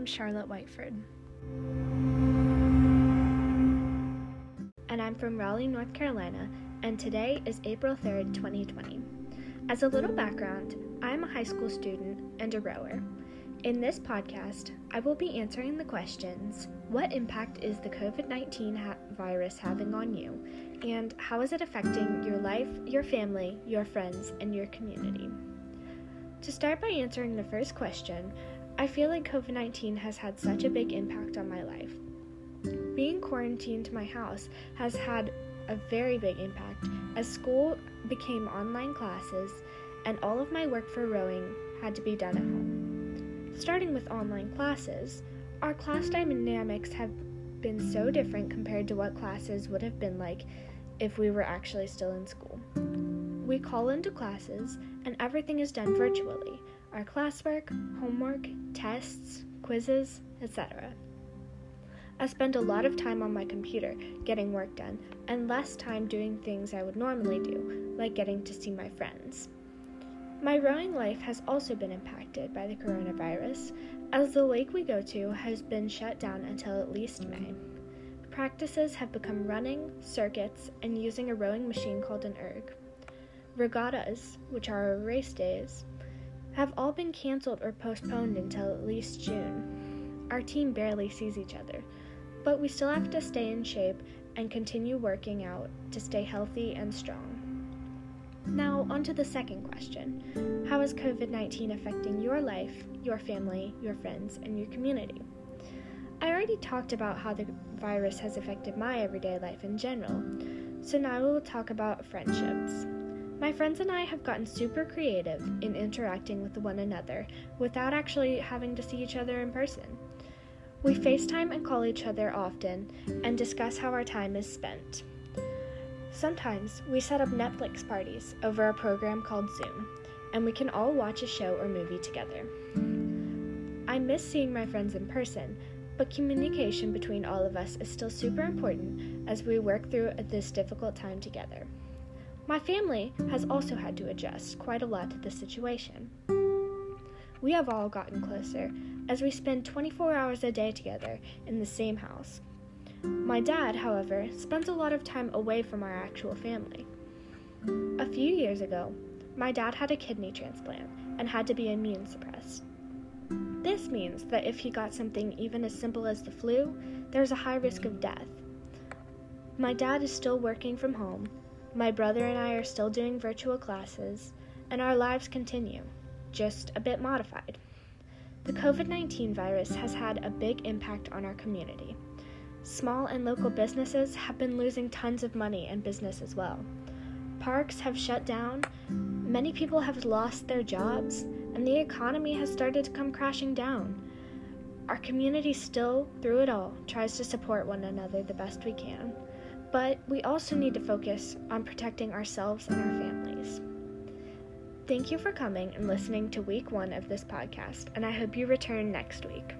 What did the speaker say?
I'm Charlotte Whiteford. And I'm from Raleigh, North Carolina, and today is April 3rd, 2020. As a little background, I am a high school student and a rower. In this podcast, I will be answering the questions What impact is the COVID 19 ha- virus having on you? And how is it affecting your life, your family, your friends, and your community? To start by answering the first question, I feel like COVID 19 has had such a big impact on my life. Being quarantined to my house has had a very big impact as school became online classes and all of my work for rowing had to be done at home. Starting with online classes, our class dynamics have been so different compared to what classes would have been like if we were actually still in school. We call into classes and everything is done virtually our classwork, homework, tests, quizzes, etc. I spend a lot of time on my computer getting work done and less time doing things I would normally do, like getting to see my friends. My rowing life has also been impacted by the coronavirus, as the lake we go to has been shut down until at least May. Practices have become running, circuits, and using a rowing machine called an erg. Regattas, which are race days, have all been canceled or postponed until at least June. Our team barely sees each other, but we still have to stay in shape and continue working out to stay healthy and strong. Now, on to the second question How is COVID 19 affecting your life, your family, your friends, and your community? I already talked about how the virus has affected my everyday life in general, so now we will talk about friendships. My friends and I have gotten super creative in interacting with one another without actually having to see each other in person. We FaceTime and call each other often and discuss how our time is spent. Sometimes we set up Netflix parties over a program called Zoom, and we can all watch a show or movie together. I miss seeing my friends in person, but communication between all of us is still super important as we work through this difficult time together. My family has also had to adjust quite a lot to the situation. We have all gotten closer as we spend 24 hours a day together in the same house. My dad, however, spends a lot of time away from our actual family. A few years ago, my dad had a kidney transplant and had to be immune suppressed. This means that if he got something even as simple as the flu, there's a high risk of death. My dad is still working from home, my brother and I are still doing virtual classes, and our lives continue, just a bit modified. The COVID 19 virus has had a big impact on our community. Small and local businesses have been losing tons of money and business as well. Parks have shut down, many people have lost their jobs, and the economy has started to come crashing down. Our community still, through it all, tries to support one another the best we can, but we also need to focus on protecting ourselves and our families. Thank you for coming and listening to week one of this podcast, and I hope you return next week.